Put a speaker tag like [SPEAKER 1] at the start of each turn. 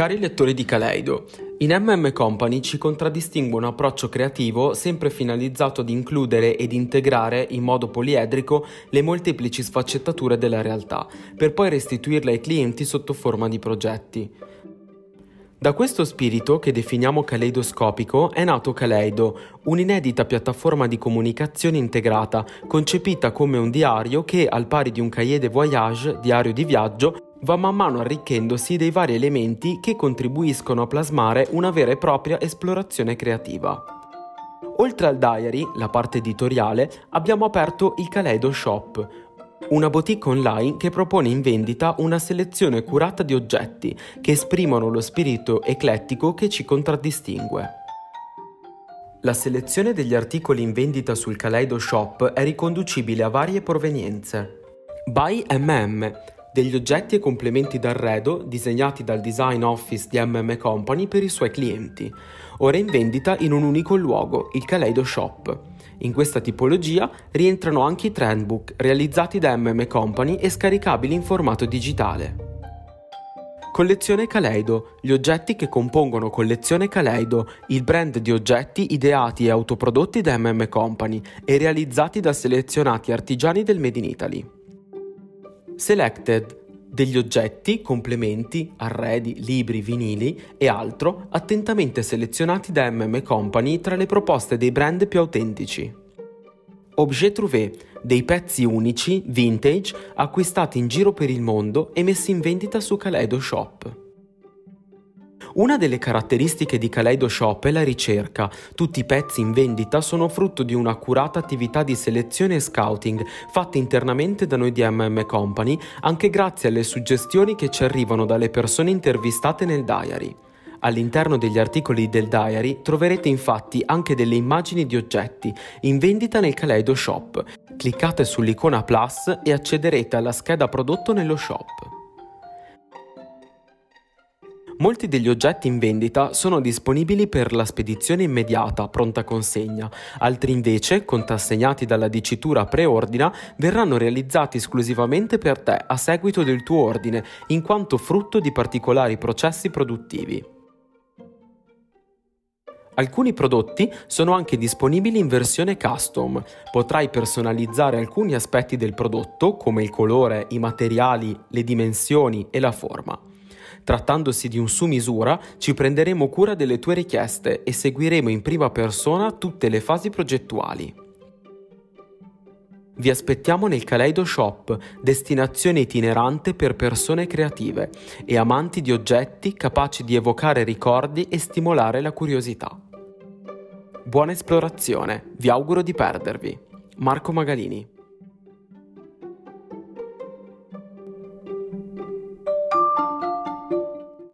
[SPEAKER 1] Cari lettori di Kaleido, in MM Company ci contraddistingue un approccio creativo sempre finalizzato ad includere ed integrare in modo poliedrico le molteplici sfaccettature della realtà, per poi restituirle ai clienti sotto forma di progetti. Da questo spirito, che definiamo caleidoscopico, è nato Kaleido, un'inedita piattaforma di comunicazione integrata, concepita come un diario che, al pari di un cahier de voyage, diario di viaggio, va man mano arricchendosi dei vari elementi che contribuiscono a plasmare una vera e propria esplorazione creativa. Oltre al diary, la parte editoriale, abbiamo aperto il Kaleido Shop, una boutique online che propone in vendita una selezione curata di oggetti che esprimono lo spirito eclettico che ci contraddistingue. La selezione degli articoli in vendita sul Kaleido Shop è riconducibile a varie provenienze. By MM degli oggetti e complementi d'arredo disegnati dal design office di MM Company per i suoi clienti, ora in vendita in un unico luogo, il Kaleido Shop. In questa tipologia rientrano anche i trendbook realizzati da MM Company e scaricabili in formato digitale. Collezione Kaleido, gli oggetti che compongono Collezione Kaleido, il brand di oggetti ideati e autoprodotti da MM Company e realizzati da selezionati artigiani del Made in Italy. Selected degli oggetti, complementi, arredi, libri, vinili e altro attentamente selezionati da MM Company tra le proposte dei brand più autentici. Objet Trouvé, dei pezzi unici, vintage, acquistati in giro per il mondo e messi in vendita su Kaleido Shop. Una delle caratteristiche di Kaleido Shop è la ricerca. Tutti i pezzi in vendita sono frutto di un'accurata attività di selezione e scouting fatta internamente da noi di MM Company, anche grazie alle suggestioni che ci arrivano dalle persone intervistate nel diary. All'interno degli articoli del diary troverete infatti anche delle immagini di oggetti in vendita nel Kaleido Shop. Cliccate sull'icona Plus e accederete alla scheda prodotto nello shop. Molti degli oggetti in vendita sono disponibili per la spedizione immediata, pronta consegna, altri invece, contrassegnati dalla dicitura preordina, verranno realizzati esclusivamente per te a seguito del tuo ordine, in quanto frutto di particolari processi produttivi. Alcuni prodotti sono anche disponibili in versione custom. Potrai personalizzare alcuni aspetti del prodotto, come il colore, i materiali, le dimensioni e la forma. Trattandosi di un su misura, ci prenderemo cura delle tue richieste e seguiremo in prima persona tutte le fasi progettuali. Vi aspettiamo nel Kaleido Shop, destinazione itinerante per persone creative e amanti di oggetti capaci di evocare ricordi e stimolare la curiosità. Buona esplorazione, vi auguro di perdervi. Marco Magalini